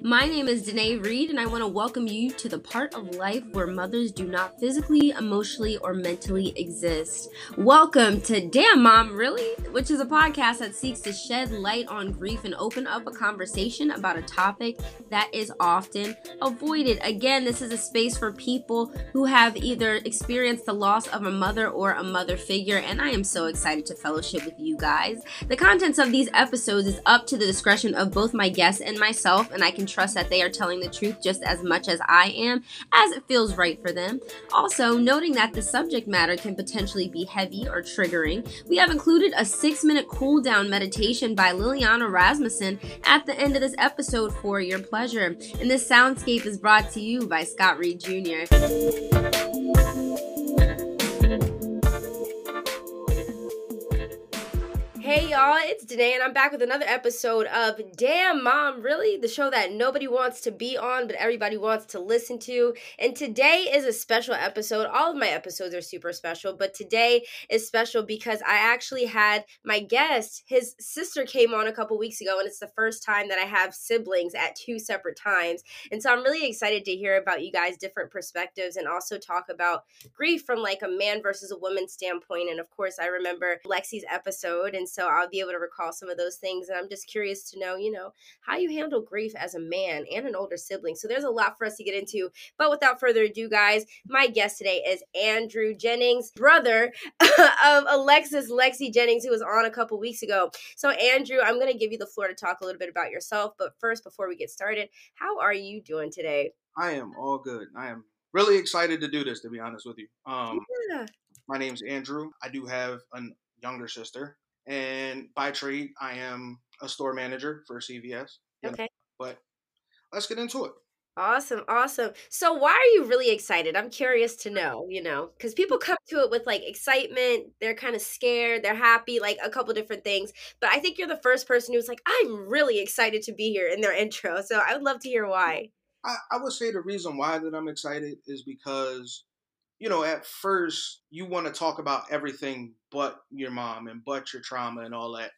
My name is Danae Reid, and I want to welcome you to the part of life where mothers do not physically, emotionally, or mentally exist. Welcome to Damn Mom, Really? Which is a podcast that seeks to shed light on grief and open up a conversation about a topic that is often avoided. Again, this is a space for people who have either experienced the loss of a mother or a mother figure, and I am so excited to fellowship with you guys. The contents of these episodes is up to the discretion of both my guests and myself, and I can trust that they are telling the truth just as much as I am, as it feels right for them. Also, noting that the subject matter can potentially be heavy or triggering, we have included a six minute cool down meditation by Liliana Rasmussen at the end of this episode for your pleasure. And this soundscape is brought to you by Scott Reed Jr. Hey y'all, it's Danae and I'm back with another episode of Damn Mom, Really? The show that nobody wants to be on, but everybody wants to listen to. And today is a special episode. All of my episodes are super special, but today is special because I actually had my guest, his sister came on a couple weeks ago, and it's the first time that I have siblings at two separate times. And so I'm really excited to hear about you guys' different perspectives and also talk about grief from like a man versus a woman standpoint. And of course, I remember Lexi's episode. And so so I'll be able to recall some of those things. And I'm just curious to know, you know, how you handle grief as a man and an older sibling. So there's a lot for us to get into. But without further ado, guys, my guest today is Andrew Jennings, brother of Alexis Lexi Jennings, who was on a couple weeks ago. So, Andrew, I'm going to give you the floor to talk a little bit about yourself. But first, before we get started, how are you doing today? I am all good. I am really excited to do this, to be honest with you. Um, yeah. My name's Andrew. I do have a younger sister and by trade, I am a store manager for CVS. Okay. Know, but let's get into it. Awesome, awesome. So, why are you really excited? I'm curious to know, you know, because people mm. come to it with like excitement, they're kind of scared, they're happy, like a couple different things. But I think you're the first person who's like, I'm really excited to be here in their intro. So, I would love to hear why. I, I would say the reason why that I'm excited is because you know, at first you want to talk about everything but your mom and but your trauma and all that.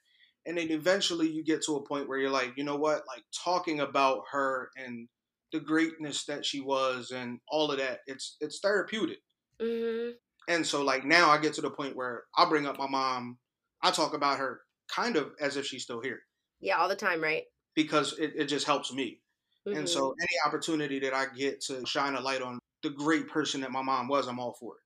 And then eventually you get to a point where you're like, you know what? Like talking about her and the greatness that she was and all of that, it's it's therapeutic. Mm-hmm. And so like now I get to the point where I bring up my mom, I talk about her kind of as if she's still here. Yeah, all the time, right? Because it, it just helps me. Mm-hmm. And so any opportunity that I get to shine a light on the great person that my mom was, I'm all for it.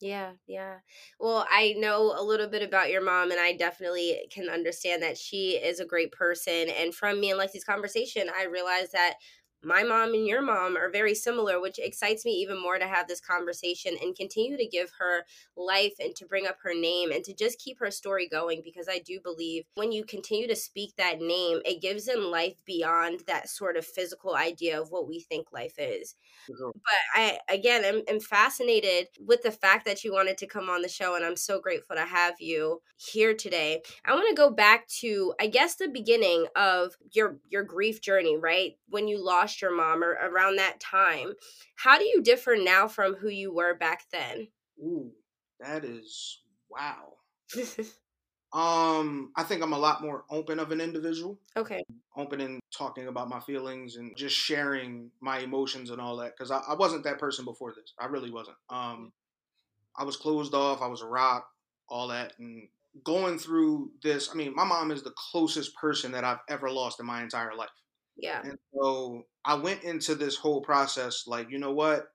Yeah, yeah. Well, I know a little bit about your mom, and I definitely can understand that she is a great person. And from me and Lexi's conversation, I realized that my mom and your mom are very similar, which excites me even more to have this conversation and continue to give her life and to bring up her name and to just keep her story going because I do believe when you continue to speak that name, it gives them life beyond that sort of physical idea of what we think life is. Mm-hmm. But I, again, I'm, I'm fascinated with the fact that you wanted to come on the show, and I'm so grateful to have you here today. I want to go back to, I guess, the beginning of your your grief journey, right? When you lost lost your mom or around that time. How do you differ now from who you were back then? Ooh, that is wow. um, I think I'm a lot more open of an individual. Okay. Open in talking about my feelings and just sharing my emotions and all that because I, I wasn't that person before this. I really wasn't. Um, I was closed off. I was a rock, all that, and going through this. I mean, my mom is the closest person that I've ever lost in my entire life. Yeah. And so I went into this whole process like, you know what?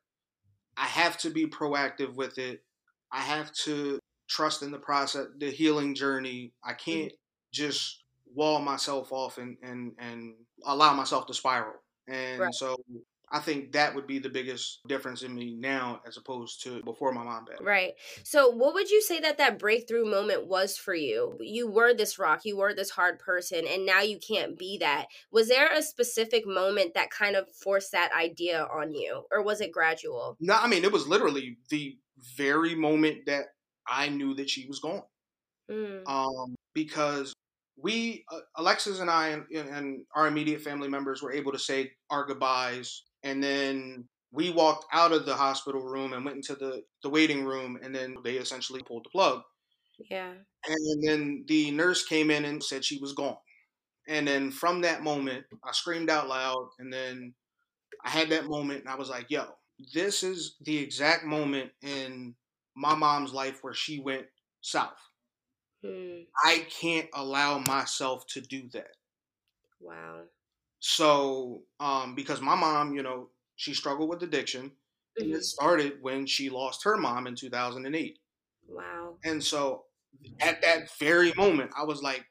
I have to be proactive with it. I have to trust in the process, the healing journey. I mm-hmm. can't mm-hmm. just wall myself off and, and, and allow myself to spiral. And right. so I think that would be the biggest difference in me now as opposed to before my mom died. Right. So, what would you say that that breakthrough moment was for you? You were this rock, you were this hard person, and now you can't be that. Was there a specific moment that kind of forced that idea on you, or was it gradual? No, I mean, it was literally the very moment that I knew that she was gone. Mm. Um, because we, uh, Alexis and I, and, and our immediate family members were able to say our goodbyes and then we walked out of the hospital room and went into the, the waiting room and then they essentially pulled the plug yeah and then the nurse came in and said she was gone And then from that moment, I screamed out loud. And then I had that moment and I was like, yo, this is the exact moment in my mom's life where she went south. Hmm. I can't allow myself to do that. Wow. So, um, because my mom, you know, she struggled with addiction, and Mhm. it started when she lost her mom in 2008. Wow. And so, at that very moment, I was like,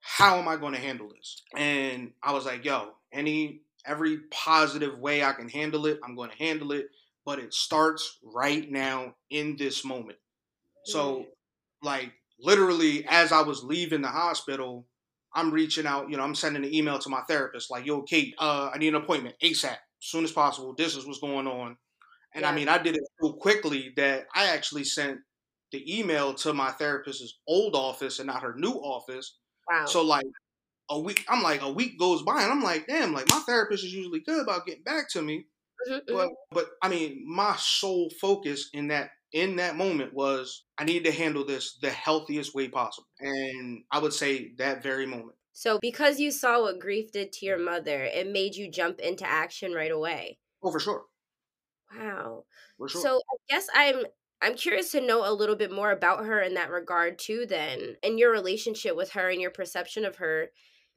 how am I going to handle this? And I was like, yo, any every positive way I can handle it, I'm going to handle it. But it starts right now in this moment. So, like, literally, as I was leaving the hospital, I'm reaching out, you know, I'm sending an email to my therapist, like, yo, Kate, uh, I need an appointment ASAP, as soon as possible. This is what's going on. And I mean, I did it so quickly that I actually sent the email to my therapist's old office and not her new office. Wow. So like a week, I'm like a week goes by, and I'm like, damn, like my therapist is usually good about getting back to me. Mhm, But mhm. but I mean, my sole focus in that in that moment was I need to handle this the healthiest way possible, and I would say that very moment. So, because you saw what grief did to your mother, it made you jump into action right away. Oh, for sure, Wow. for sure. So, I guess I'm I'm curious to know a little bit more about her in that regard too then, and your relationship with her and your perception of her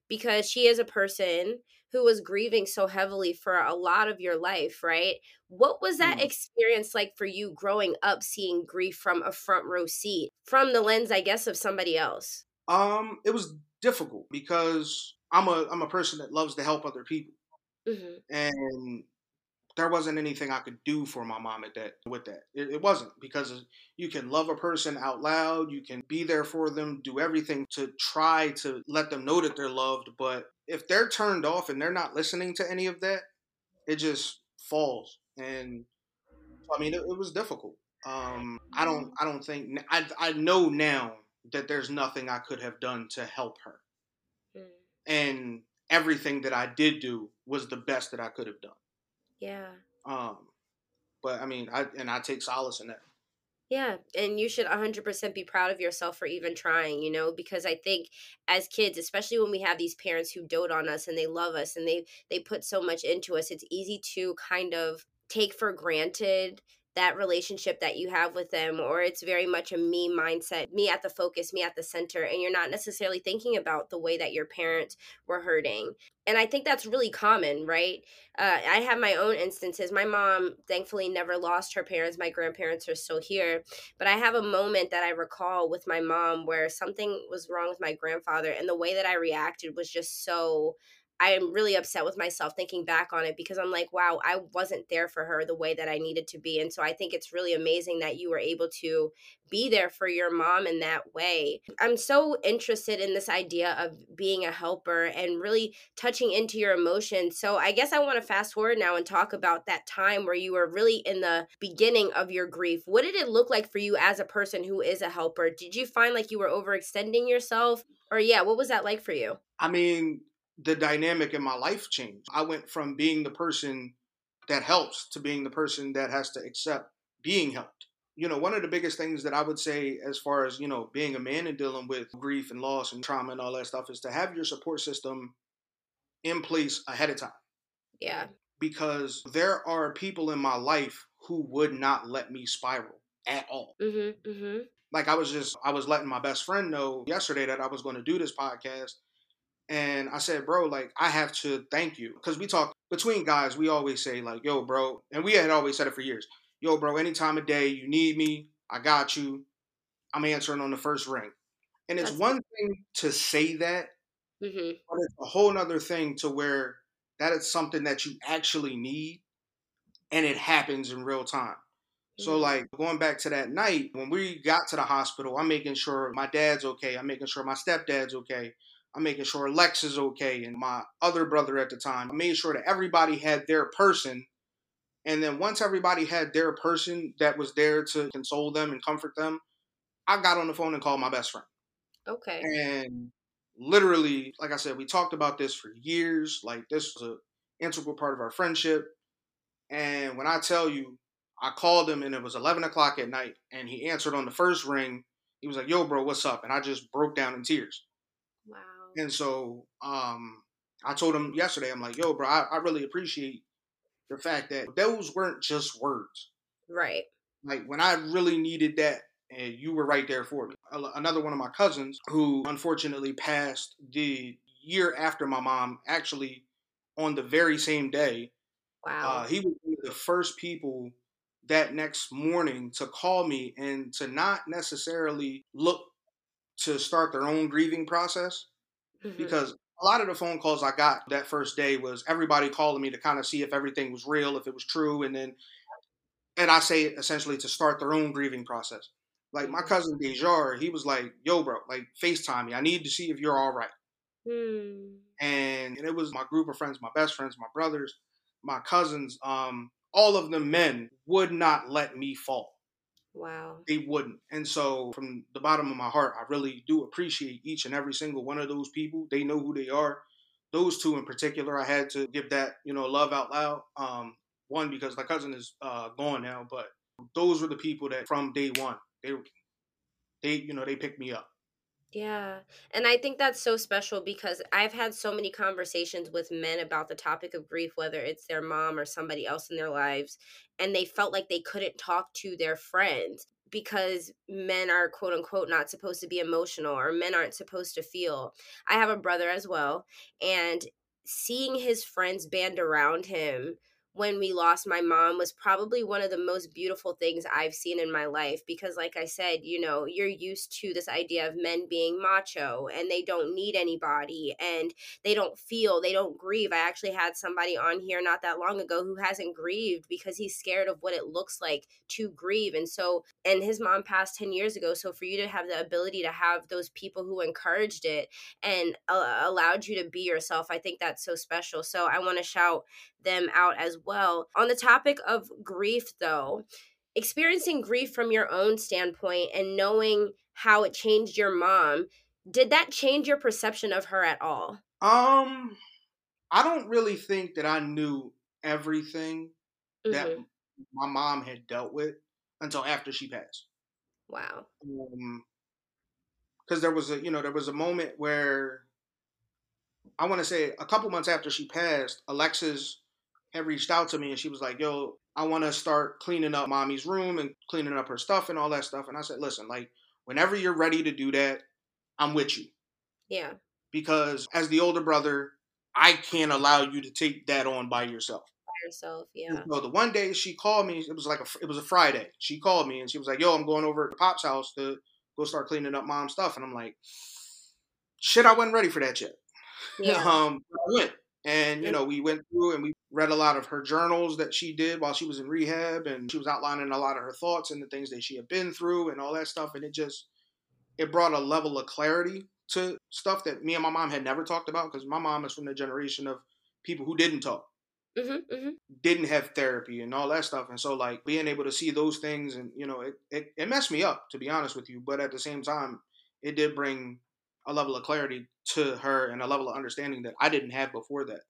because she is a person who was grieving so heavily for a lot of your life, right? What was that Mhm. experience like for you growing up seeing grief from a front row seat, from the lens I guess of somebody else? Um, it was difficult because I'm a I'm a person that loves to help other people, Mhm. and there wasn't anything I could do for my mom at that with that. It, it wasn't because you can love a person out loud, you can be there for them, do everything to try to let them know that they're loved, but if they're turned off and they're not listening to any of that, it just falls. And I mean, it, it was difficult. Um, I don't, I don't think I, I know now that there's nothing I could have done to help her, Mm. and everything that I did do was the best that I could have done. Yeah. Um, but I mean, I and I take solace in that. Yeah, and you should 100% be proud of yourself for even trying, you know, because I think as kids, especially when we have these parents who dote on us and they love us and they they put so much into us, it's easy to kind of take for granted that relationship that you have with them or it's very much a me mindset, me at the focus, me at the center and you're not necessarily thinking about the way that your parents were hurting. And I think that's really common, right? uh, I have my own instances. My mom, thankfully, never lost her parents. My grandparents are still here. But I have a moment that I recall with my mom where something was wrong with my grandfather, and the way that I reacted was just so. I am really upset with myself thinking back on it because I'm like, wow, I wasn't there for her the way that I needed to be. And so I think it's really amazing that you were able to be there for your mom in that way. I'm so interested in this idea of being a helper and really touching into your emotions. So I guess I want to fast forward now and talk about that time where you were really in the beginning of your grief. What did it look like for you as a person who is a helper? Did you find like you were overextending yourself? Or yeah, what was that like for you? I mean, the dynamic in my life changed. I went from being the person that helps to being the person that has to accept being helped. You know, one of the biggest things that I would say, as far as, you know, being a man and dealing with grief and loss and trauma and all that stuff, is to have your support system in place ahead of time. Yeah. Because there are people in my life who would not let me spiral at all. Mm-hmm. Mm-hmm. Like I was just, I was letting my best friend know yesterday that I was going to do this podcast. And I said, bro, like, I have to thank you. Because we talk between guys, we always say, like, yo, bro, and we had always said it for years. Yo, bro, any time of day you need me, I got you. I'm answering on the first ring. And it's That's- one thing to say that, Mm-hmm. but it's a whole other thing to where that is something that you actually need and it happens in real time. So Mhm. like going back to that night when we got to the hospital, I'm making sure my dad's okay. I'm making sure my stepdad's okay. I'm making sure Lex is okay and my other brother at the time. I made sure that everybody had their person. And then once everybody had their person that was there to console them and comfort them, I got on the phone and called my best friend. Okay. And literally, like I said, we talked about this for years. Like this was an integral part of our friendship. And when I tell you, I called him and it was 11 o'clock at night and he answered on the first ring. He was like, yo, bro, what's up? And I just broke down in tears. And so um, I told him yesterday, I'm like, yo, bro, I, I really appreciate the fact that those weren't just words. Right. Like when I really needed that, and you were right there for me. Another one of my cousins who unfortunately passed the year after my mom, actually on the very same day. Wow. Uh, he was one of the first people that next morning to call me and to not necessarily look to start their own grieving process mm-hmm. because a lot of the phone calls I got that first day was everybody calling me to kind of see if everything was real, if it was true, and then and I say it essentially to start their own grieving process. Like my mm-hmm. cousin Dejar, he was like, "Yo, bro, like Facetime me. I need to see if you're all right." Mm. And, and it was my group of friends, my best friends, my brothers, my cousins. Um, all of them men would not let me fall. Wow. They wouldn't. And so, from the bottom of my heart, I really do appreciate each and every single one of those people. They know who they are. Those two in particular, I had to give that, you know, love out loud. Um, one because my cousin is uh, gone now, but those were the people that from day one they, they, you know, they picked me up. Yeah. And I think that's so special because I've had so many conversations with men about the topic of grief, whether it's their mom or somebody else in their lives, and they felt like they couldn't talk to their friends because men are quote unquote not supposed to be emotional or men aren't supposed to feel. I have a brother as well, and seeing his friends band around him when we lost my mom was probably one of the most beautiful things I've seen in my life because like I said, you know, you're used to this idea of men being macho and they don't need anybody and they don't feel, they don't grieve. I actually had somebody on here not that long ago who hasn't grieved because he's scared of what it looks like to grieve. And so and his mom passed 10 years ago, so for you to have the ability to have those people who encouraged it and uh, allowed you to be yourself, I think that's so special. So I want to shout them out as well. On the topic of grief, though, experiencing grief from your own standpoint and knowing how it changed your mom, did that change your perception of her at all? Um, I don't really think that I knew everything mm-hmm. that my mom had dealt with until after she passed. Wow. Um, because there was a you know there was a moment where I want to say a couple months after she passed, Alexis had reached out to me and she was like, yo, I want to start cleaning up mommy's room and cleaning up her stuff and all that stuff. And I said, listen, like, whenever you're ready to do that, I'm with you. Yeah. Because as the older brother, I can't allow you to take that on by yourself. By yourself, yeah. So the one day she called me, it was like a, it was a Friday. She called me and she was like, "Yo, I'm going over to Pop's house to go start cleaning up mom's stuff." And I'm like, "Shit, I wasn't ready for that yet." Yeah. um, I went. And you know, we went through and we read a lot of her journals that she did while she was in rehab, and she was outlining a lot of her thoughts and the things that she had been through and all that stuff. And it just it brought a level of clarity to stuff that me and my mom had never talked about because my mom is from the generation of people who didn't talk. Mm-hmm, mm-hmm. didn't have therapy and all that stuff and so like being able to see those things and you know it, it, it messed me up to be honest with you but at the same time it did bring a level of clarity to her and a level of understanding that I didn't have before that.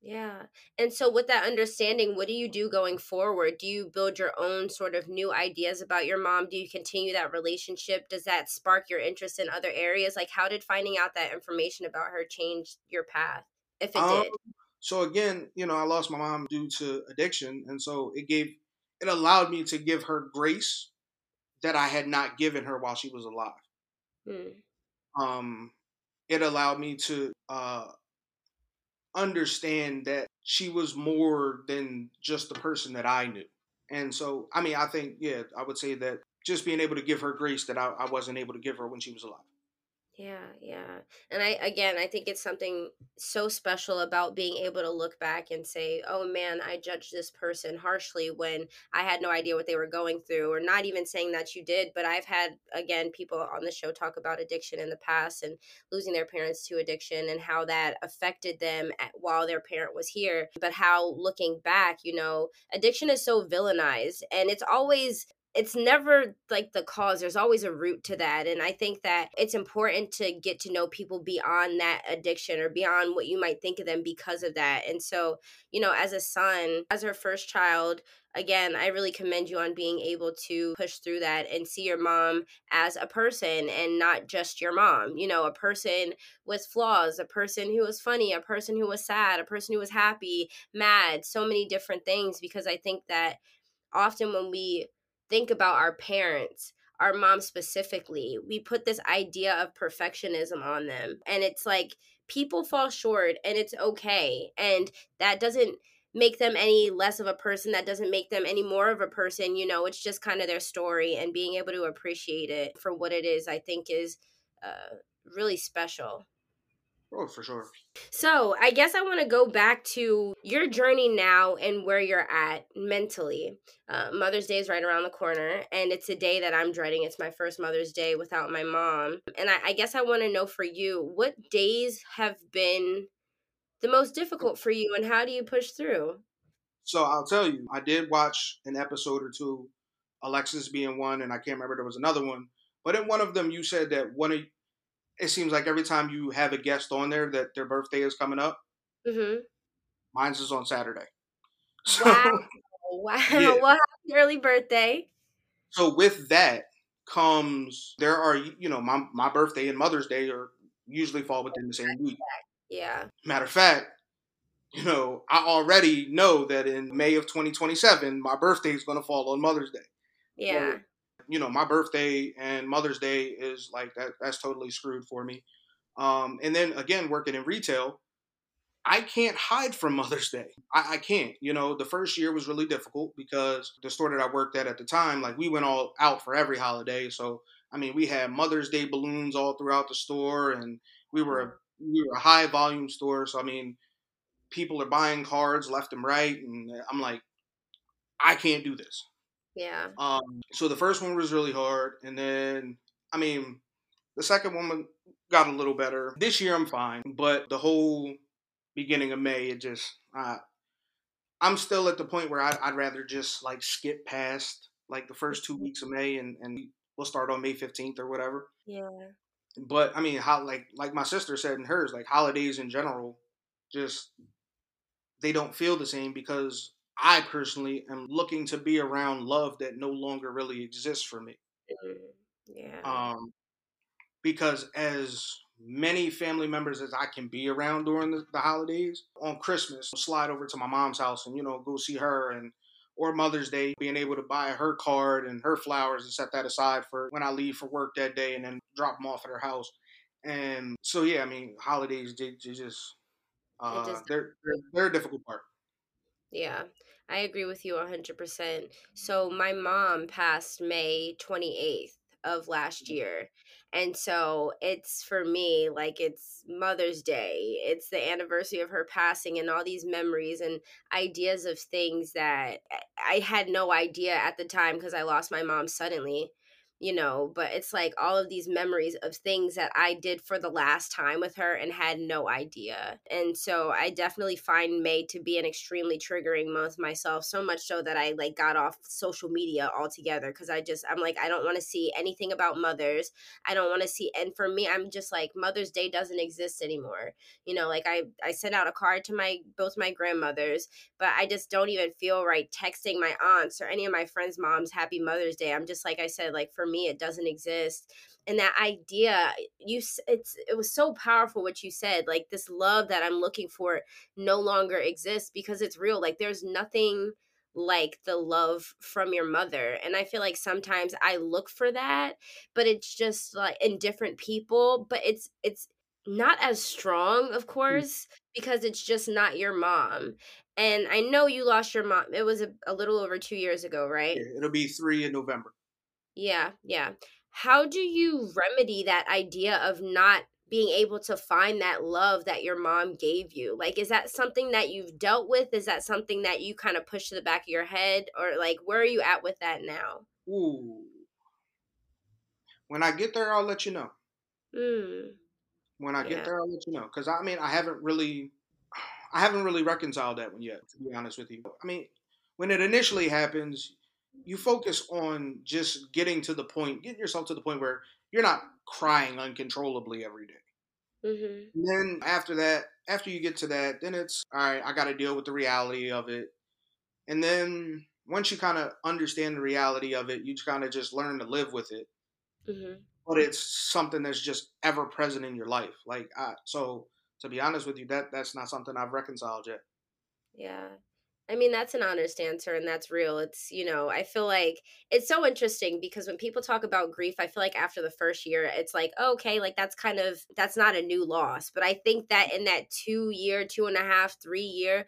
Yeah. And so, with that understanding, what do you do going forward? Do you build your own sort of new ideas about your mom? Do you continue that relationship? Does that spark your interest in other areas? Like, how did finding out that information about her change your path, if it um, did? So, again, you know, I lost my mom due to addiction. And so, it gave, it allowed me to give her grace that I had not given her while she was alive. Hmm um, it allowed me to uh, understand that she was more than just the person that I knew. And so, I mean, I think, yeah, I would say that just being able to give her grace that I, I wasn't able to give her when she was alive. Yeah, yeah. And I again, I think it's something so special about being able to look back and say, "Oh man, I judged this person harshly when I had no idea what they were going through." Or not even saying that you did, but I've had again people on the show talk about addiction in the past and losing their parents to addiction and how that affected them at, while their parent was here, but how looking back, you know, addiction is so villainized and it's always it's never like the cause there's always a root to that and i think that it's important to get to know people beyond that addiction or beyond what you might think of them because of that and so you know as a son as her first child again i really commend you on being able to push through that and see your mom as a person and not just your mom you know a person with flaws a person who was funny a person who was sad a person who was happy mad so many different things because i think that often when we think about our parents, our moms specifically, we put this idea of perfectionism on them. And it's like people fall short and it's okay. And that doesn't make them any less of a person. That doesn't make them any more of a person. You know, it's just kind of their story and being able to appreciate it for what it is, I think is uh, really special. Oh, for sure. So, I guess I want to go back to your journey now and where you're at mentally. Uh, Mother's Day is right around the corner, and it's a day that I'm dreading. It's my first Mother's Day without my mom. And I, I guess I want to know for you, what days have been the most difficult for you, and how do you push through? So, I'll tell you, I did watch an episode or two, Alexis being one, and I can't remember there was another one. But in one of them, you said that one of it seems like every time you have a guest on there that their birthday is coming up. Mm-hmm. Mine's is on Saturday. So, wow! Wow! Yeah. Well, happy early birthday. So with that comes there are you know my my birthday and Mother's Day are usually fall within the same week. Yeah. Matter of fact, you know I already know that in May of 2027 my birthday is going to fall on Mother's Day. Yeah. So you know, my birthday and Mother's Day is like that. That's totally screwed for me. Um, and then again, working in retail, I can't hide from Mother's Day. I, I, can't. You know, the first year was really difficult because the store that I worked at at the time, like we went all out for every holiday. So I mean, we had Mother's Day balloons all throughout the store, and we were a, we were a high volume store. So I mean, people are buying cards left and right, and I'm like, I can't do this. Yeah. Um, so the first one was really hard, and then I mean, the second one got a little better. This year I'm fine, but the whole beginning of May, it just uh, I'm still at the point where I'd, I'd, rather just like skip past like the first two weeks of May, and and we'll start on May 15th or whatever. Yeah. But I mean, how like like my sister said in hers, like holidays in general, just they don't feel the same because I personally am looking to be around love that no longer really exists for me. Yeah. Um, because as many family members as I can be around during the, the holidays, on Christmas, I'll slide over to my mom's house and you know go see her and or Mother's Day, being able to buy her card and her flowers and set that aside for when I leave for work that day and then drop them off at her house. And so, yeah, I mean, holidays, they, they just, uh, just they're, they're, they're a difficult part. Yeah. I agree with you 100%. So my mom passed May 28th of last mm-hmm. year. And so it's for me like it's Mother's Day. It's the anniversary of her passing and all these memories and ideas of things that I had no idea at the time because I lost my mom suddenly you know, but it's like all of these memories of things that I did for the last time with her and had no idea. And so I definitely find May to be an extremely triggering month myself, so much so that I like got off social media altogether because I just, I'm like, I don't want to see anything about mothers. I don't want to see, and for me, I'm just like, Mother's Day doesn't exist anymore. You know, like I, I sent out a card to my, both my grandmothers, but I just don't even feel right texting my aunts or any of my friends' moms, Happy Mother's Day. I'm just, like I said, like for me it doesn't exist. And that idea you it's it was so powerful what you said like this love that i'm looking for no longer exists because it's real like there's nothing like the love from your mother. And i feel like sometimes i look for that but it's just like in different people but it's it's not as strong of mm. course because it's just not your mom. And i know you lost your mom it was a, a little over two years ago right? It'll be three in november yeah, yeah. How do you remedy that idea of not being able to find that love that your mom gave you? Like, is that something that you've dealt with? Is that something that you kind of push to the back of your head? Or, like, where are you at with that now? Ooh. When I get there, I'll let you know. Mm. When I yeah. get there, I'll let you know. Because, I mean, I haven't really. I haven't really reconciled that one yet, to be honest with you. I mean, when it initially happens, you focus on just getting to the point, getting yourself to the point where you're not crying uncontrollably every day. Mm-hmm. then after that, after you get to that, then it's all right. I got to deal with the reality of it, and then once you kind of understand the reality of it, you kind of just learn to live with it. Mm-hmm. But it's something that's just ever present in your life. Like, I, so to be honest with you, that that's not something I've reconciled yet. Yeah, I mean, that's an honest answer and that's real. It's, you know, I feel like it's so interesting because when people talk about grief, I feel like after the first year, it's like, oh, okay, like that's kind of, that's not a new loss. But I think that in that two year, two and a half, three year,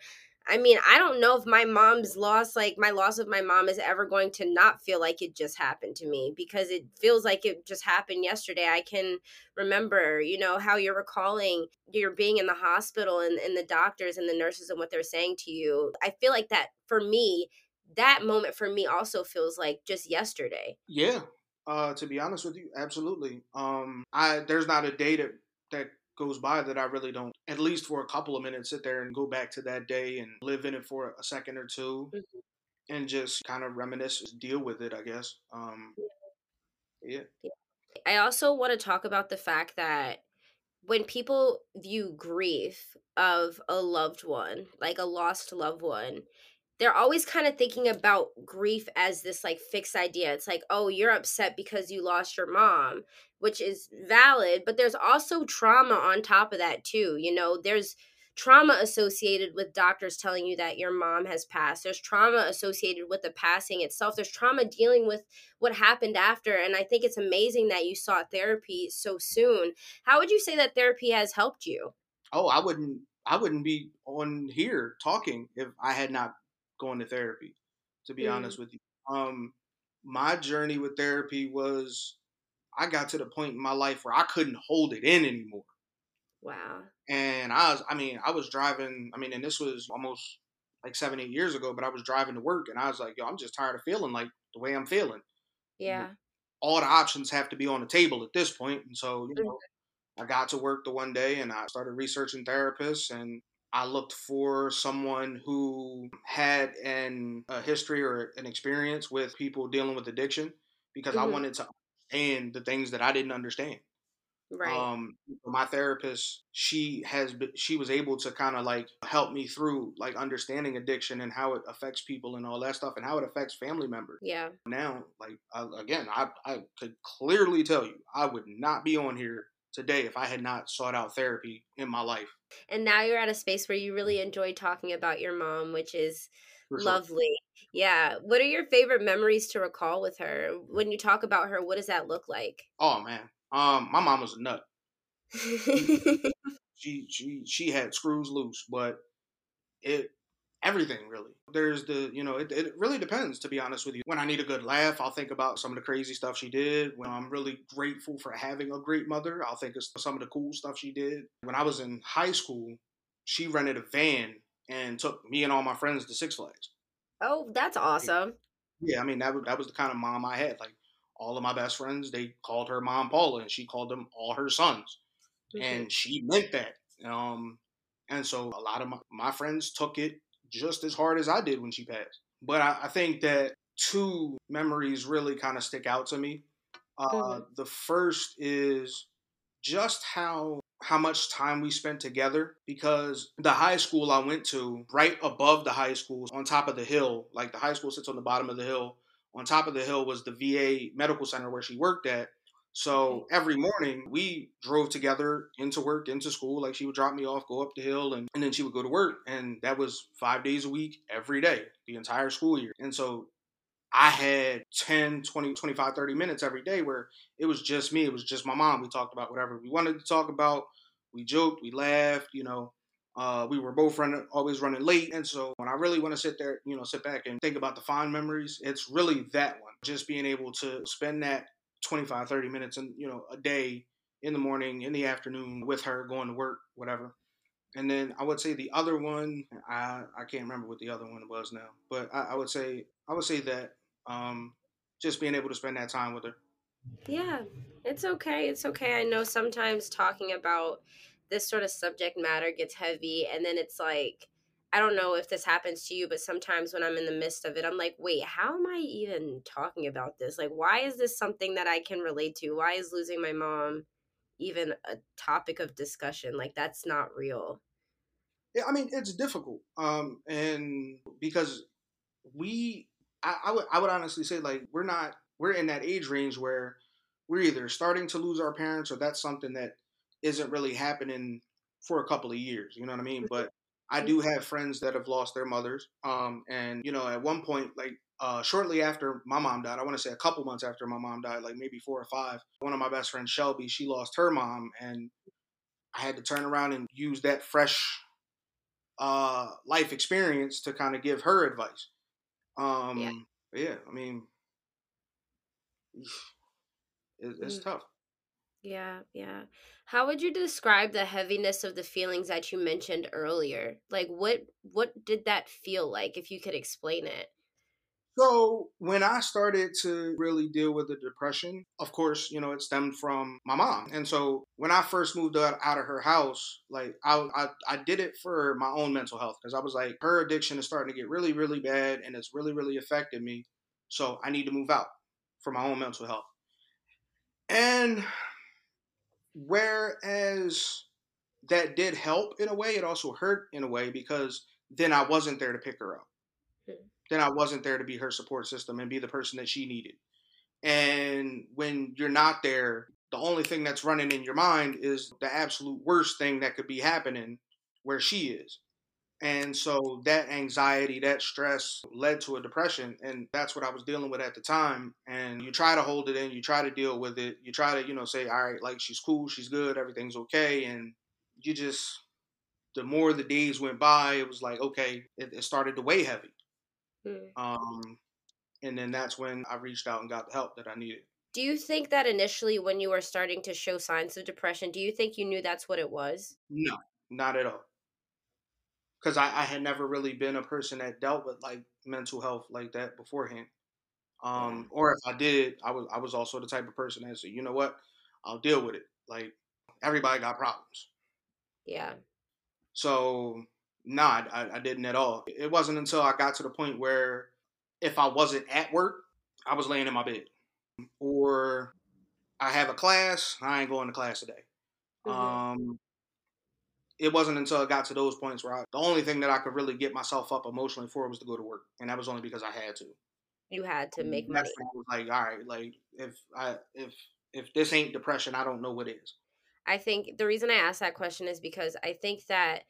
I mean, I don't know if my mom's loss, like my loss of my mom, is ever going to not feel like it just happened to me because it feels like it just happened yesterday. I can remember, you know, how you're recalling you're being in the hospital and, and the doctors and the nurses and what they're saying to you. I feel like that for me, that moment for me also feels like just yesterday. Yeah. Uh, to be honest with you, absolutely. Um, I there's not a day that that goes by that I really don't, at least for a couple of minutes, sit there and go back to that day and live in it for a second or 2 mm-hmm. and just kind of reminisce, deal with it, I guess. Um, yeah. yeah. I also want to talk about the fact that when people view grief of a loved one, like a lost loved one, they're always kind of thinking about grief as this like fixed idea. It's like, oh, you're upset because you lost your mom, which is valid, but there's also trauma on top of that too. You know, there's trauma associated with doctors telling you that your mom has passed. There's trauma associated with the passing itself. There's trauma dealing with what happened after. And I think it's amazing that you sought therapy so soon. How would you say that therapy has helped you? Oh, I wouldn't I wouldn't be on here talking if I had not going to therapy, to be mm. honest with you. Um, my journey with therapy was I got to the point in my life where I couldn't hold it in anymore. Wow. And I was, I mean, I was driving, I mean, and this was almost like seven, eight years ago, but I was driving to work and I was like, yo, I'm just tired of feeling like the way I'm feeling. Yeah. All the options have to be on the table at this point. And so, you know, mm-hmm. I got to work the one day and I started researching therapists and I looked for someone who had an a history or an experience with people dealing with addiction because mm-hmm. I wanted to understand the things that I didn't understand. Right. Um, my therapist, she has she was able to kind of like help me through like understanding addiction and how it affects people and all that stuff and how it affects family members. Yeah. Now, like I, again, I I could clearly tell you I would not be on here today if I had not sought out therapy in my life. And now you're at a space where you really enjoy talking about your mom, which is sure. lovely. Yeah. What are your favorite memories to recall with her? When you talk about her, what does that look like? Oh man. Um my mom was a nut. she she she had screws loose, but it everything really. There's the, you know, it, it really depends, to be honest with you. When I need a good laugh, I'll think about some of the crazy stuff she did. When I'm really grateful for having a great mother, I'll think of some of the cool stuff she did. When I was in high school, she rented a van and took me and all my friends to Six Flags. Oh, that's awesome. Yeah, I mean, that was, that was the kind of mom I had. Like, all of my best friends, they called her Mom Paula, and she called them all her sons. Mm-hmm. And she meant that. Um, and so a lot of my, my friends took it just as hard as I did when she passed. But I, I think that two memories really kind of stick out to me. Uh, mm-hmm. The first is just how how much time we spent together because the high school I went to, right above the high school, on top of the hill, like the high school sits on the bottom of the hill. On top of the hill was the VA medical center where she worked at. So every morning we drove together into work, into school. Like she would drop me off, go up the hill, and, and then she would go to work. And that was five days a week, every day, the entire school year. And so I had 10, 20, 25, 30 minutes every day where it was just me. It was just my mom. We talked about whatever we wanted to talk about. We joked, we laughed, you know. Uh, we were both running, always running late. And so when I really want to sit there, you know, sit back and think about the fond memories, it's really that one. Just being able to spend that 25, 30 minutes and, you know, a day in the morning, in the afternoon with her going to work, whatever. And then I would say the other one, I, I can't remember what the other one was now, but I, I would say, I would say that um, just being able to spend that time with her. Yeah, it's okay. It's okay. I know sometimes talking about this sort of subject matter gets heavy and then it's like, I don't know if this happens to you, but sometimes when I'm in the midst of it, I'm like, wait, how am I even talking about this? Like, why is this something that I can relate to? Why is losing my mom even a topic of discussion? Like, that's not real. Yeah, I mean, it's difficult. Um, and because we, I, I would, I would honestly say, like, we're not, we're in that age range where we're either starting to lose our parents or that's something that isn't really happening for a couple of years. You know what I mean? But I do have friends that have lost their mothers. Um, and you know, at one point, like uh, shortly after my mom died, I want to say a couple months after my mom died, like maybe four or five. One of my best friends, Shelby, she lost her mom, and I had to turn around and use that fresh uh, life experience to kind of give her advice. Um, yeah. yeah, I mean, it, it's mm. tough. Yeah, yeah. How would you describe the heaviness of the feelings that you mentioned earlier? Like what what did that feel like if you could explain it? So, when I started to really deal with the depression, of course, you know, it stemmed from my mom. And so, when I first moved out, out of her house, like I, I, I did it for my own mental health because I was like, her addiction is starting to get really, really bad and it's really, really affected me. So, I need to move out for my own mental health. And Whereas that did help in a way, it also hurt in a way because then I wasn't there to pick her up. Hmm. Then I wasn't there to be her support system and be the person that she needed. And when you're not there, the only thing that's running in your mind is the absolute worst thing that could be happening where she is. And so that anxiety, that stress led to a depression. And that's what I was dealing with at the time. And you try to hold it in, you try to deal with it, you try to, you know, say, all right, like she's cool, she's good, everything's okay. And you just, the more the days went by, it was like, okay, it, it started to weigh heavy. Mm. Um, and then that's when I reached out and got the help that I needed. Do you think that initially, when you were starting to show signs of depression, do you think you knew that's what it was? No, not at all because I, I, had never really been a person that dealt with like mental health like that beforehand. Um, or if I did, I was I was also the type of person that said, you know what, I'll deal with it. Like everybody got problems. Yeah. So nah, I, I didn't at all. It wasn't until I got to the point where if I wasn't at work, I was laying in my bed, or I have a class, I ain't going to class today. Mm-hmm. Um, it wasn't until I got to those points where I, the only thing that I could really get myself up emotionally for was to go to work, and that was only because I had to. You had to make money. I was like, all right, like if I if if this ain't depression, I don't know what is. I think the reason I asked that question is because I think that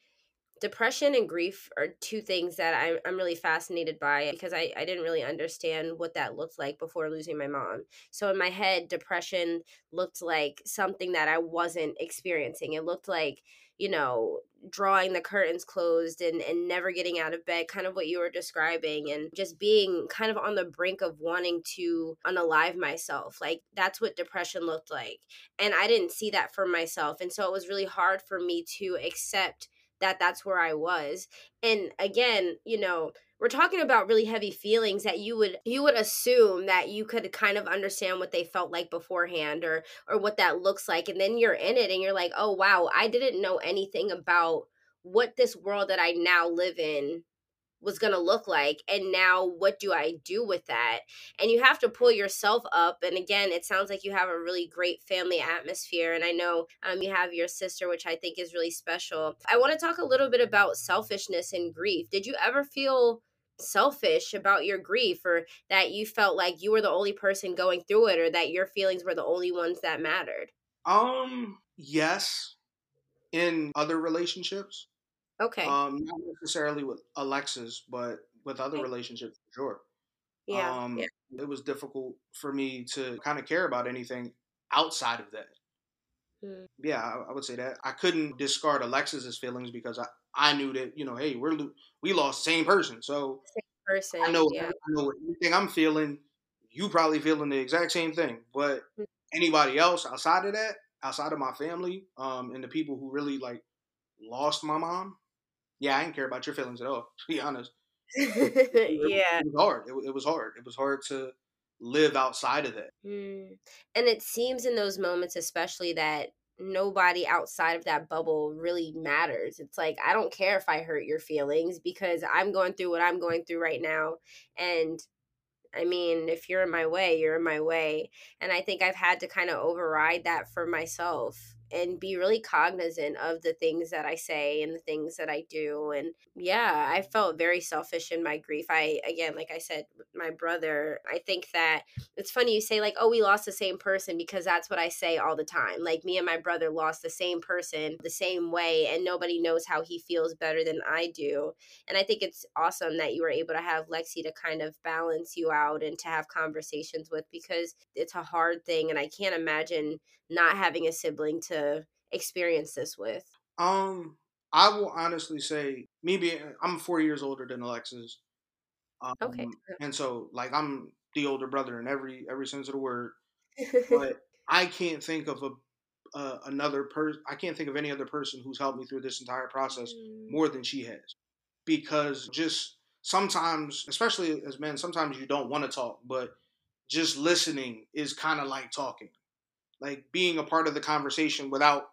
depression and grief are two things that I'm, I'm really fascinated by because I, I didn't really understand what that looked like before losing my mom. So in my head, depression looked like something that I wasn't experiencing. It looked like you know, drawing the curtains closed and, and never getting out of bed, kind of what you were describing, and just being kind of on the brink of wanting to unalive myself. Like that's what depression looked like. And I didn't see that for myself. And so it was really hard for me to accept that that's where I was. And again, you know, we're talking about really heavy feelings that you would you would assume that you could kind of understand what they felt like beforehand or or what that looks like and then you're in it and you're like oh wow i didn't know anything about what this world that i now live in was going to look like and now what do i do with that? And you have to pull yourself up and again it sounds like you have a really great family atmosphere and i know um, you have your sister which i think is really special. I want to talk a little bit about selfishness and grief. Did you ever feel selfish about your grief or that you felt like you were the only person going through it or that your feelings were the only ones that mattered um yes in other relationships Okay. Um, not necessarily with Alexis, but with other okay. relationships, sure. Yeah, um, yeah. It was difficult for me to kind of care about anything outside of that. Hmm. Yeah, I, I, would say that I couldn't discard Alexis's feelings because I, I knew that you know, hey, we're we lost same person, so same person. I know yeah. I know everything I'm feeling. You probably feeling the exact same thing, but hmm. anybody else outside of that, outside of my family, um, and the people who really like lost my mom, yeah, I didn't care about your feelings at all. To be honest, it, yeah, it was hard. It, it, was hard. It was hard to live outside of that. Mm. And it seems in those moments, especially that nobody outside of that bubble really matters. It's like I don't care if I hurt your feelings because I'm going through what I'm going through right now and I mean, if you're in my way, you're in my way. And I think I've had to kind of override that for myself and be really cognizant of the things that I say and the things that I do. And yeah, I felt very selfish in my grief. I, again, like I said, my brother, I think that it's funny you say, like, oh, we lost the same person because that's what I say all the time. Like, me and my brother lost the same person the same way, and nobody knows how he feels better than I do. And I think it's awesome that you were able to have Lexi to kind of balance you out and to have conversations with because it's a hard thing. And I can't imagine not having a sibling to experience this with? Um, I will honestly say, me being, I'm four years older than Alexis. Um, okay. And so, like, I'm the older brother in every every sense of the word. but I can't think of a uh, another person. I can't think of any other person who's helped me through this entire process mm. more than she has. Because just sometimes, especially as men, sometimes you don't want to talk, but just listening is kind of like talking like being a part of the conversation without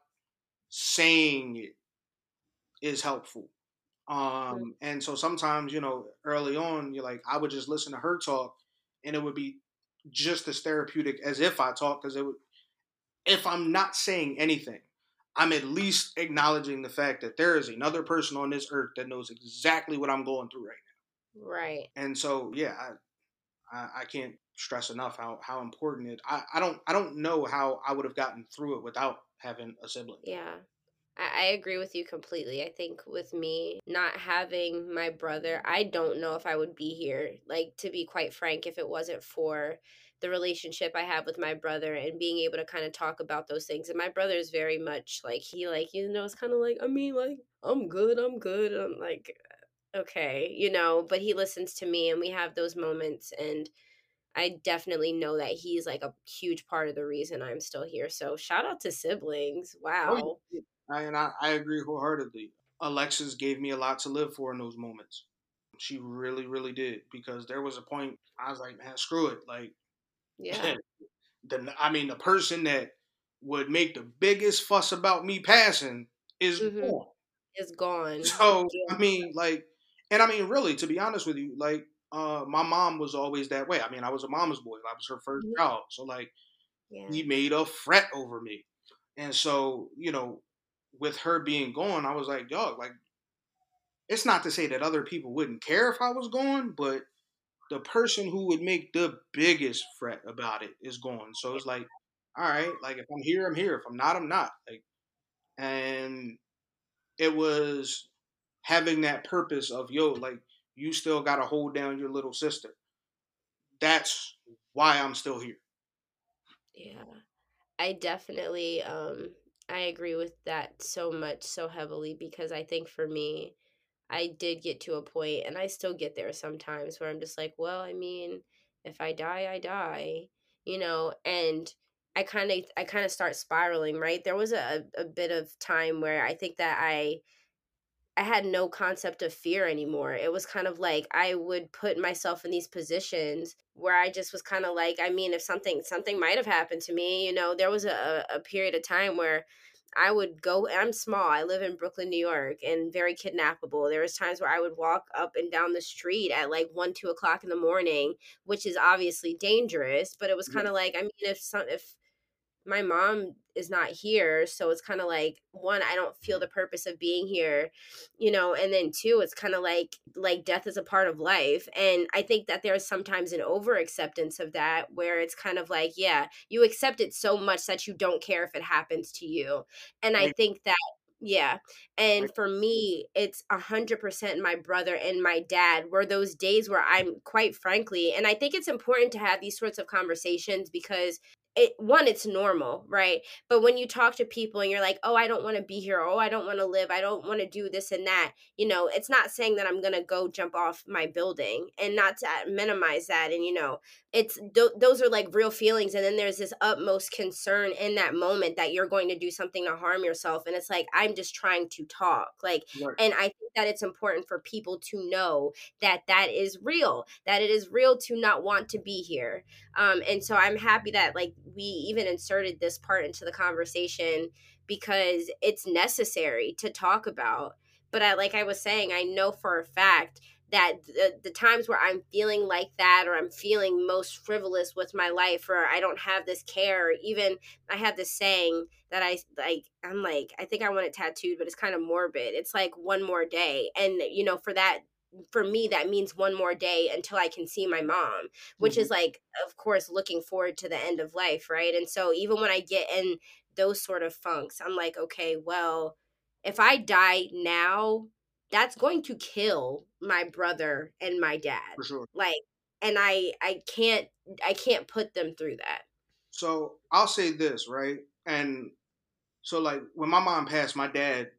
saying it is helpful. Um, and so sometimes, you know, early on, you're like, I would just listen to her talk, and it would be just as therapeutic as if I talk, because it would, if I'm not saying anything, I'm at least acknowledging the fact that there is another person on this earth that knows exactly what I'm going through right now. Right. And so, yeah, I, I, I can't stress enough how how important it. I I don't I don't know how I would have gotten through it without having a sibling. Yeah. I, I agree with you completely. I think with me not having my brother, I don't know if I would be here. Like to be quite frank, if it wasn't for the relationship I have with my brother and being able to kind of talk about those things. And my brother is very much like he like you know it's kind of like I mean like I'm good, I'm good. I'm like okay, you know, but he listens to me and we have those moments and I definitely know that he's like a huge part of the reason I'm still here. So shout out to siblings. Oh, wow. I, and I, I agree wholeheartedly. Alexis gave me a lot to live for in those moments. She really, really did. Because there was a point I was like, man, screw it. Like, yeah. the I mean, the person that would make the biggest fuss about me passing is mm-hmm. gone. Is gone. So I mean, like, and I mean, really, to be honest with you, like, uh, my mom was always that way. I mean, I was a mama's boy. I was her 1st mm-hmm. child. So like yeah. he made a fret over me. And so, you know, with her being gone, I was like, dog, like it's not to say that other people wouldn't care if I was gone, but the person who would make the biggest fret about it is gone. So it's like, all right, like if I'm here, I'm here. If I'm not, I'm not. Like and it was having that purpose of yo, like you still got to hold down your little sister. That's why I'm still here. Yeah. I definitely um I agree with that so much so heavily because I think for me I did get to a point and I still get there sometimes where I'm just like, well, I mean, if I die, I die, you know, and I kind of I kind of start spiraling, right? There was a a bit of time where I think that I I had no concept of fear anymore. It was kind of like I would put myself in these positions where I just was kind of like, I mean, if something something might have happened to me, you know, there was a, a period of time where I would go. I'm small. I live in Brooklyn, New York, and very kidnappable. There was times where I would walk up and down the street at like one, two o'clock in the morning, which is obviously dangerous. But it was kind of like, I mean, if some if my mom is not here so it's kind of like one i don't feel the purpose of being here you know and then two it's kind of like like death is a part of life and i think that there's sometimes an over acceptance of that where it's kind of like yeah you accept it so much that you don't care if it happens to you and i think that yeah. And for me, it's a hundred percent my brother and my dad were those days where I'm quite frankly, and I think it's important to have these sorts of conversations because it one it's normal right? But when you talk to people and you're like oh i don't want to be here. Oh i don't want to live. I don't want to do this and that you know it's not saying that i'm gonna go jump off my building and not to minimize that and you know it's th- those are like real feelings and then there's this utmost concern in that moment that you're going to do something to harm yourself and it's like i'm just trying to talk like right. and i think that it's important for people to know that that is real that it is real to not want to be here um and so i'm happy that like we even inserted this part into the conversation because it's necessary to talk about. But I, like I was saying, I know for a fact that the, the times where I'm feeling like that or I'm feeling most frivolous with my life or I don't have this care or even I have this saying that I like I'm like I think I want it tattooed but it's kind of morbid. It's like one more day and you know for that for me that means one more day until I can see my mom, which mm-hmm. is like of course looking forward to the end of life, right? And so even when I get in those sort of funks, I'm like okay, well, if I die now, that's going to kill my brother and my dad. For sure. Like and I I can't I can't put them through that. So I'll say this, right? And so like when my mom passed, my dad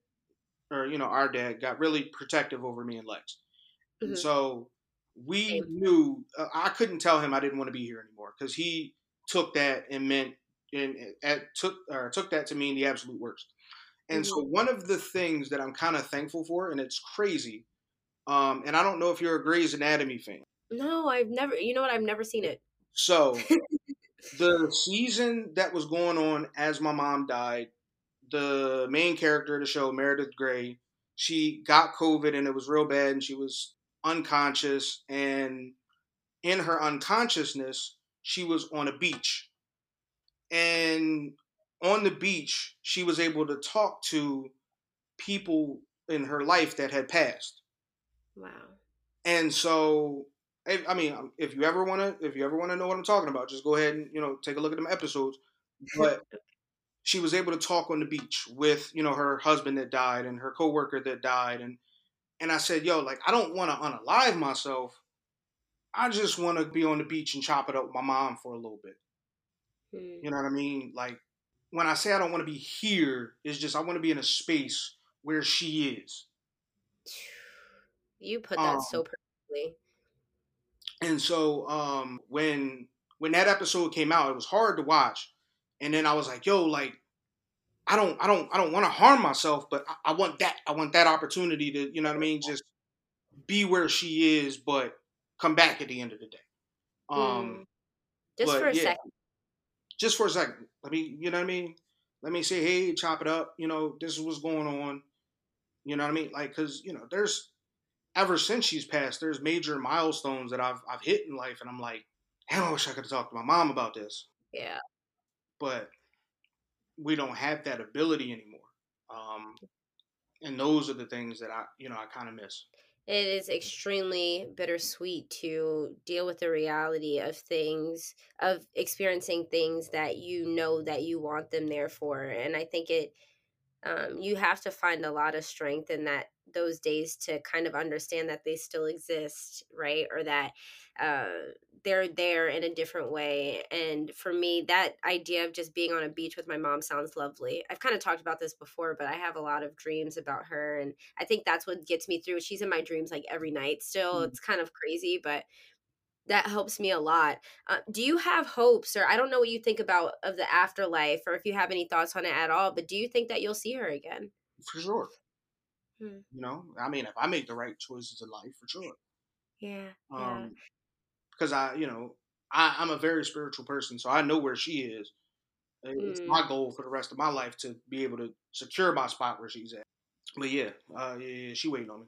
or you know, our dad got really protective over me and Lex. Mm-hmm. And so we knew uh, I couldn't tell him I didn't want to be here anymore because he took that and meant and, and took or took that to mean the absolute worst. And mm-hmm. so one of the things that I'm kind of thankful for, and it's crazy, um, and I don't know if you're a Grey's Anatomy fan. No, I've never. You know what? I've never seen it. So the season that was going on as my mom died, the main character of the show, Meredith Grey, she got COVID and it was real bad, and she was unconscious. And in her unconsciousness, she was on a beach, and on the beach, she was able to talk to people in her life that had passed. Wow. And so, I mean, um, if you ever want to, if you ever want to know what I'm talking about, just go ahead and you know take a look at them episodes. But she was able to talk on the beach with you know her husband that died and her coworker that died, and and I said, yo, like I don't want to unalive myself. I just want to be on the beach and chop it up with my mom for a little bit. Hmm. You know what I mean? Like when I say I don't want to be here, it's just I want to be in a space where she is. You put that um, so perfectly. And so um, when when that episode came out, it was hard to watch. And then I was like, yo, like I don't I don't I don't want to harm myself, but I, I want that I want that opportunity to, you know what I mean, just be where she is, but come back at the end of the day. Um mm. just for a yeah. second just for a second. Let me, you know what I mean? Let me say, hey, chop it up. You know, this is what's going on. You know what I mean? Like, cause you know, there's ever since she's passed, there's major milestones that I've I've hit in life, and I'm like, I wish I could have talked to my mom about this. Yeah. But we don't have that ability anymore. Um, and those are the things that I, you know, I kind of miss it is extremely bittersweet to deal with the reality of things of experiencing things that you know that you want them there for and i think it um, you have to find a lot of strength in that those days to kind of understand that they still exist right or that uh, they're there in a different way. And for me, that idea of just being on a beach with my mom sounds lovely. I've kind of talked about this before, but I have a lot of dreams about her. And I think that's what gets me through. She's in my dreams like every night still. Mm. It's kind of crazy, but that helps me a lot. Uh, do you have hopes, or I don't know what you think about of the afterlife, or if you have any thoughts on it at all? But do you think that you'll see her again? For sure. Hmm. You know, I mean, if I make the right choices in life, for sure. Yeah. Um, yeah because I, you know, I, am a very spiritual person, so I know where she is. It's mm. my goal for the rest of my life to be able to secure my spot where she's at. But yeah, uh, yeah, yeah she waiting on me.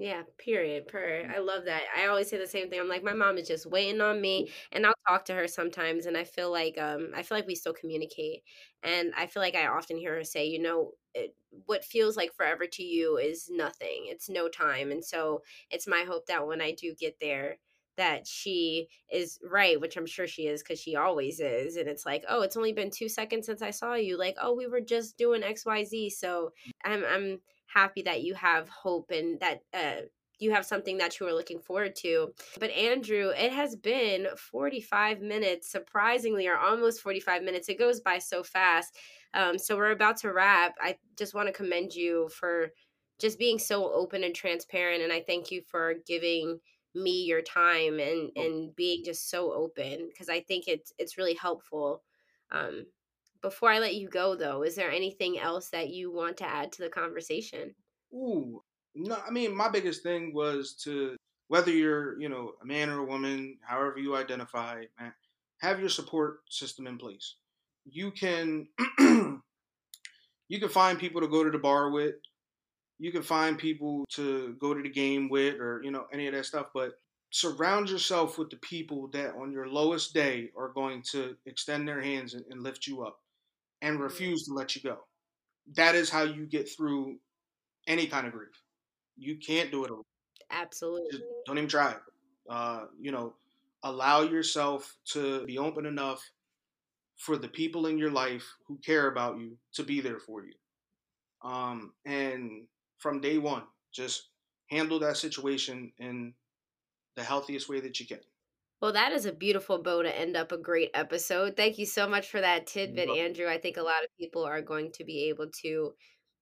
Yeah, period. Per. Mm. I love that. I always say the same thing. I'm like, my mom is just waiting on me, and I'll talk to her sometimes, and I feel like, um, I feel like we still communicate, and I feel like I often hear her say, you know, it, what feels like forever to you is nothing. It's no time, and so it's my hope that when I do get there, that she is right, which I'm sure she is because she always is. And it's like, oh, it's only been two seconds since I saw you. Like, oh, we were just doing X, Y, Z. So I'm I'm happy that you have hope and that uh, you have something that you are looking forward to. But Andrew, it has been 45 minutes, surprisingly, or almost 45 minutes. It goes by so fast. Um, so we're about to wrap. I just want to commend you for just being so open and transparent. And I thank you for giving me your time and oh. and being just so open because I think it's it's really helpful. Um, before I let you go, though, is there anything else that you want to add to the conversation? Ooh, no. I mean, my biggest thing was to whether you're you know a man or a woman, however you identify, man, have your support system in place. You can you can find people to go to the bar with. You can find people to go to the game with or you know any of that stuff, but surround yourself with the people that on your lowest day are going to extend their hands and, and lift you up and refuse to let you go. That is how you get through any kind of grief. You can't do it alone. Absolutely. Just don't even try it. Uh, you know, allow yourself to be open enough for the people in your life who care about you to be there for you. Um, and from day one, just handle that situation in the healthiest way that you can. Well, that is a beautiful bow to end up a great episode. Thank you so much for that tidbit, Andrew. I think a lot of people are going to be able to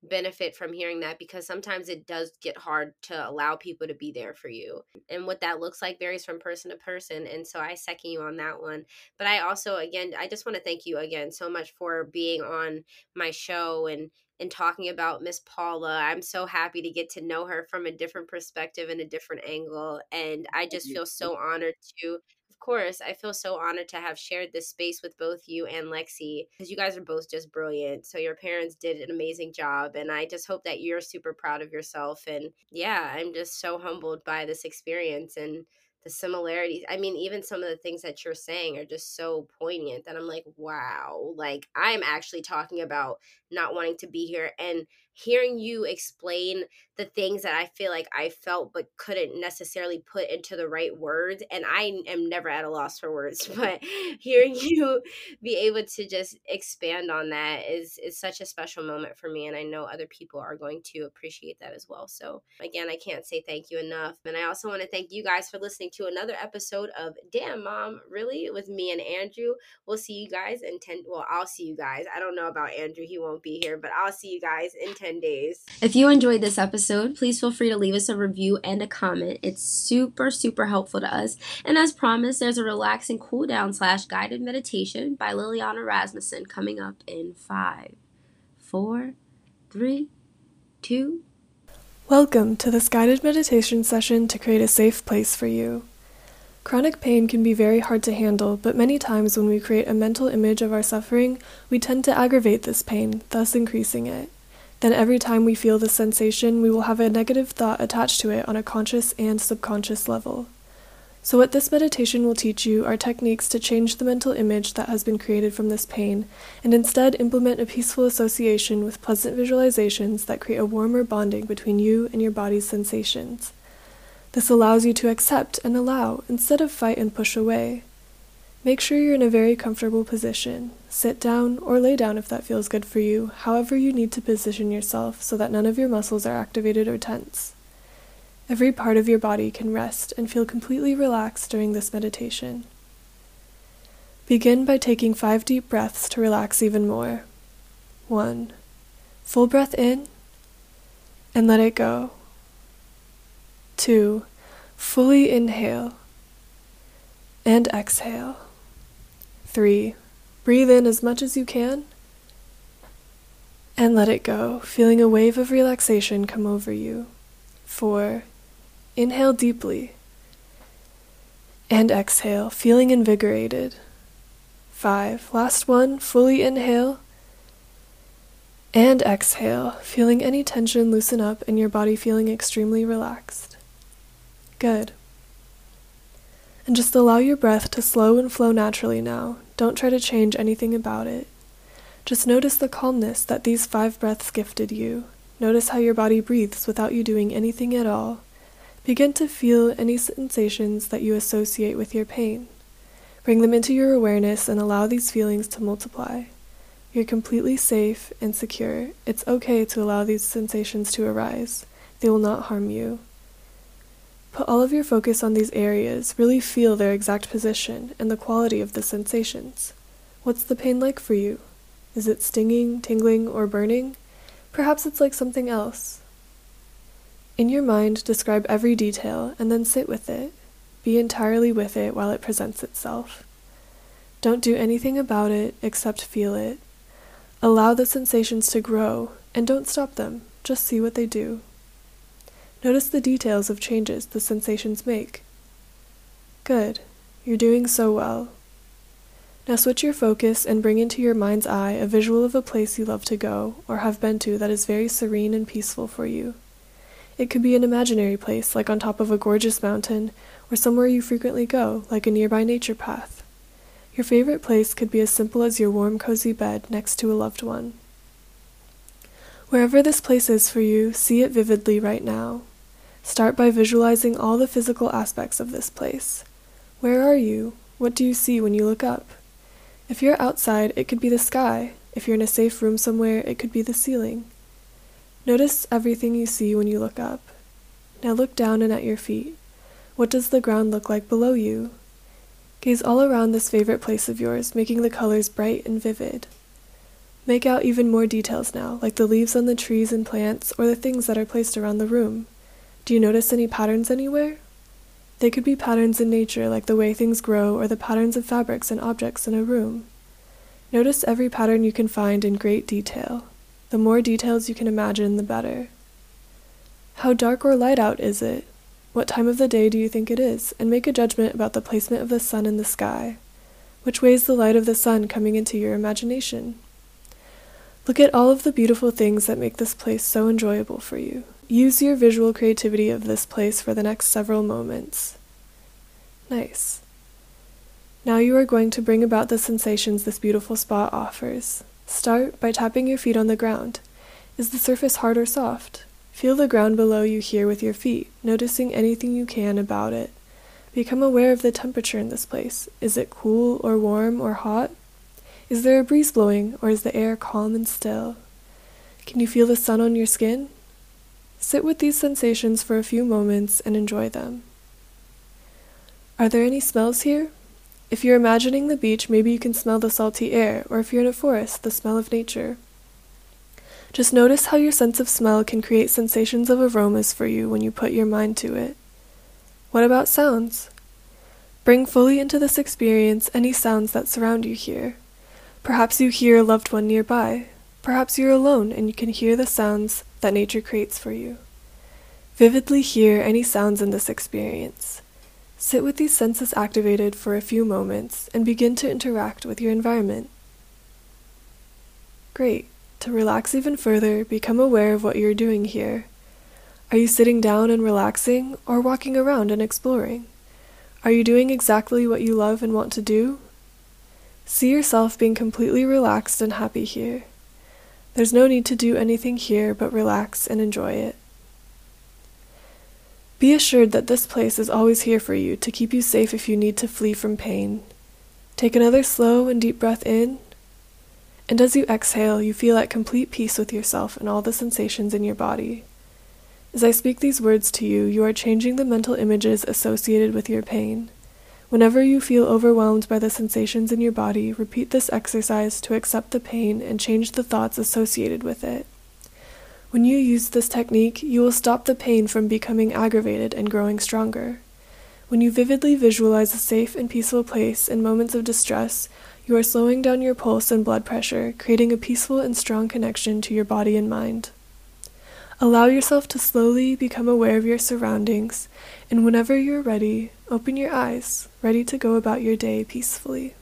benefit from hearing that because sometimes it does get hard to allow people to be there for you. And what that looks like varies from person to person. And so I second you on that one. But I also, again, I just want to thank you again so much for being on my show and and talking about Miss Paula. I'm so happy to get to know her from a different perspective and a different angle. And I just feel so honored to of course, I feel so honored to have shared this space with both you and Lexi because you guys are both just brilliant. So your parents did an amazing job, and I just hope that you're super proud of yourself. And yeah, I'm just so humbled by this experience and the similarities. I mean, even some of the things that you're saying are just so poignant that I'm like, wow, like I'm actually talking about not wanting to be here and hearing you explain the things that I feel like I felt but couldn't necessarily put into the right words. And I am never at a loss for words, but hearing you be able to just expand on that is is such a special moment for me. And I know other people are going to appreciate that as well. So again, I can't say thank you enough. And I also want to thank you guys for listening to another episode of Damn Mom, really, with me and Andrew. We'll see you guys in 10 well, I'll see you guys. I don't know about Andrew, he won't be here, but I'll see you guys in 10 days. If you enjoyed this episode, please feel free to leave us a review and a comment. It's super, super helpful to us. And as promised, there's a relaxing cool down slash guided meditation by Liliana Rasmussen coming up in five, four, three, two. Welcome to this guided meditation session to create a safe place for you. Chronic pain can be very hard to handle, but many times when we create a mental image of our suffering, we tend to aggravate this pain, thus increasing it. Then every time we feel the sensation, we will have a negative thought attached to it on a conscious and subconscious level. So, what this meditation will teach you are techniques to change the mental image that has been created from this pain, and instead implement a peaceful association with pleasant visualizations that create a warmer bonding between you and your body's sensations. This allows you to accept and allow instead of fight and push away. Make sure you're in a very comfortable position. Sit down or lay down if that feels good for you, however, you need to position yourself so that none of your muscles are activated or tense. Every part of your body can rest and feel completely relaxed during this meditation. Begin by taking five deep breaths to relax even more. One, full breath in and let it go. Two, fully inhale and exhale. Three, breathe in as much as you can and let it go, feeling a wave of relaxation come over you. Four, inhale deeply and exhale, feeling invigorated. Five, last one, fully inhale and exhale, feeling any tension loosen up and your body feeling extremely relaxed. Good. And just allow your breath to slow and flow naturally now. Don't try to change anything about it. Just notice the calmness that these five breaths gifted you. Notice how your body breathes without you doing anything at all. Begin to feel any sensations that you associate with your pain. Bring them into your awareness and allow these feelings to multiply. You're completely safe and secure. It's okay to allow these sensations to arise. They will not harm you. Put all of your focus on these areas, really feel their exact position and the quality of the sensations. What's the pain like for you? Is it stinging, tingling, or burning? Perhaps it's like something else. In your mind, describe every detail and then sit with it. Be entirely with it while it presents itself. Don't do anything about it except feel it. Allow the sensations to grow and don't stop them, just see what they do. Notice the details of changes the sensations make. Good. You're doing so well. Now switch your focus and bring into your mind's eye a visual of a place you love to go or have been to that is very serene and peaceful for you. It could be an imaginary place, like on top of a gorgeous mountain, or somewhere you frequently go, like a nearby nature path. Your favorite place could be as simple as your warm, cozy bed next to a loved one. Wherever this place is for you, see it vividly right now. Start by visualizing all the physical aspects of this place. Where are you? What do you see when you look up? If you're outside, it could be the sky. If you're in a safe room somewhere, it could be the ceiling. Notice everything you see when you look up. Now look down and at your feet. What does the ground look like below you? Gaze all around this favorite place of yours, making the colors bright and vivid. Make out even more details now, like the leaves on the trees and plants, or the things that are placed around the room. Do you notice any patterns anywhere? They could be patterns in nature, like the way things grow, or the patterns of fabrics and objects in a room. Notice every pattern you can find in great detail. The more details you can imagine, the better. How dark or light out is it? What time of the day do you think it is? And make a judgment about the placement of the sun in the sky. Which way is the light of the sun coming into your imagination? Look at all of the beautiful things that make this place so enjoyable for you. Use your visual creativity of this place for the next several moments. Nice. Now you are going to bring about the sensations this beautiful spot offers. Start by tapping your feet on the ground. Is the surface hard or soft? Feel the ground below you here with your feet, noticing anything you can about it. Become aware of the temperature in this place. Is it cool or warm or hot? Is there a breeze blowing or is the air calm and still? Can you feel the sun on your skin? Sit with these sensations for a few moments and enjoy them. Are there any smells here? If you're imagining the beach, maybe you can smell the salty air, or if you're in a forest, the smell of nature. Just notice how your sense of smell can create sensations of aromas for you when you put your mind to it. What about sounds? Bring fully into this experience any sounds that surround you here. Perhaps you hear a loved one nearby. Perhaps you're alone and you can hear the sounds that nature creates for you. Vividly hear any sounds in this experience. Sit with these senses activated for a few moments and begin to interact with your environment. Great. To relax even further, become aware of what you're doing here. Are you sitting down and relaxing or walking around and exploring? Are you doing exactly what you love and want to do? See yourself being completely relaxed and happy here. There's no need to do anything here but relax and enjoy it. Be assured that this place is always here for you to keep you safe if you need to flee from pain. Take another slow and deep breath in, and as you exhale, you feel at complete peace with yourself and all the sensations in your body. As I speak these words to you, you are changing the mental images associated with your pain. Whenever you feel overwhelmed by the sensations in your body, repeat this exercise to accept the pain and change the thoughts associated with it. When you use this technique, you will stop the pain from becoming aggravated and growing stronger. When you vividly visualize a safe and peaceful place in moments of distress, you are slowing down your pulse and blood pressure, creating a peaceful and strong connection to your body and mind. Allow yourself to slowly become aware of your surroundings, and whenever you're ready, open your eyes, ready to go about your day peacefully.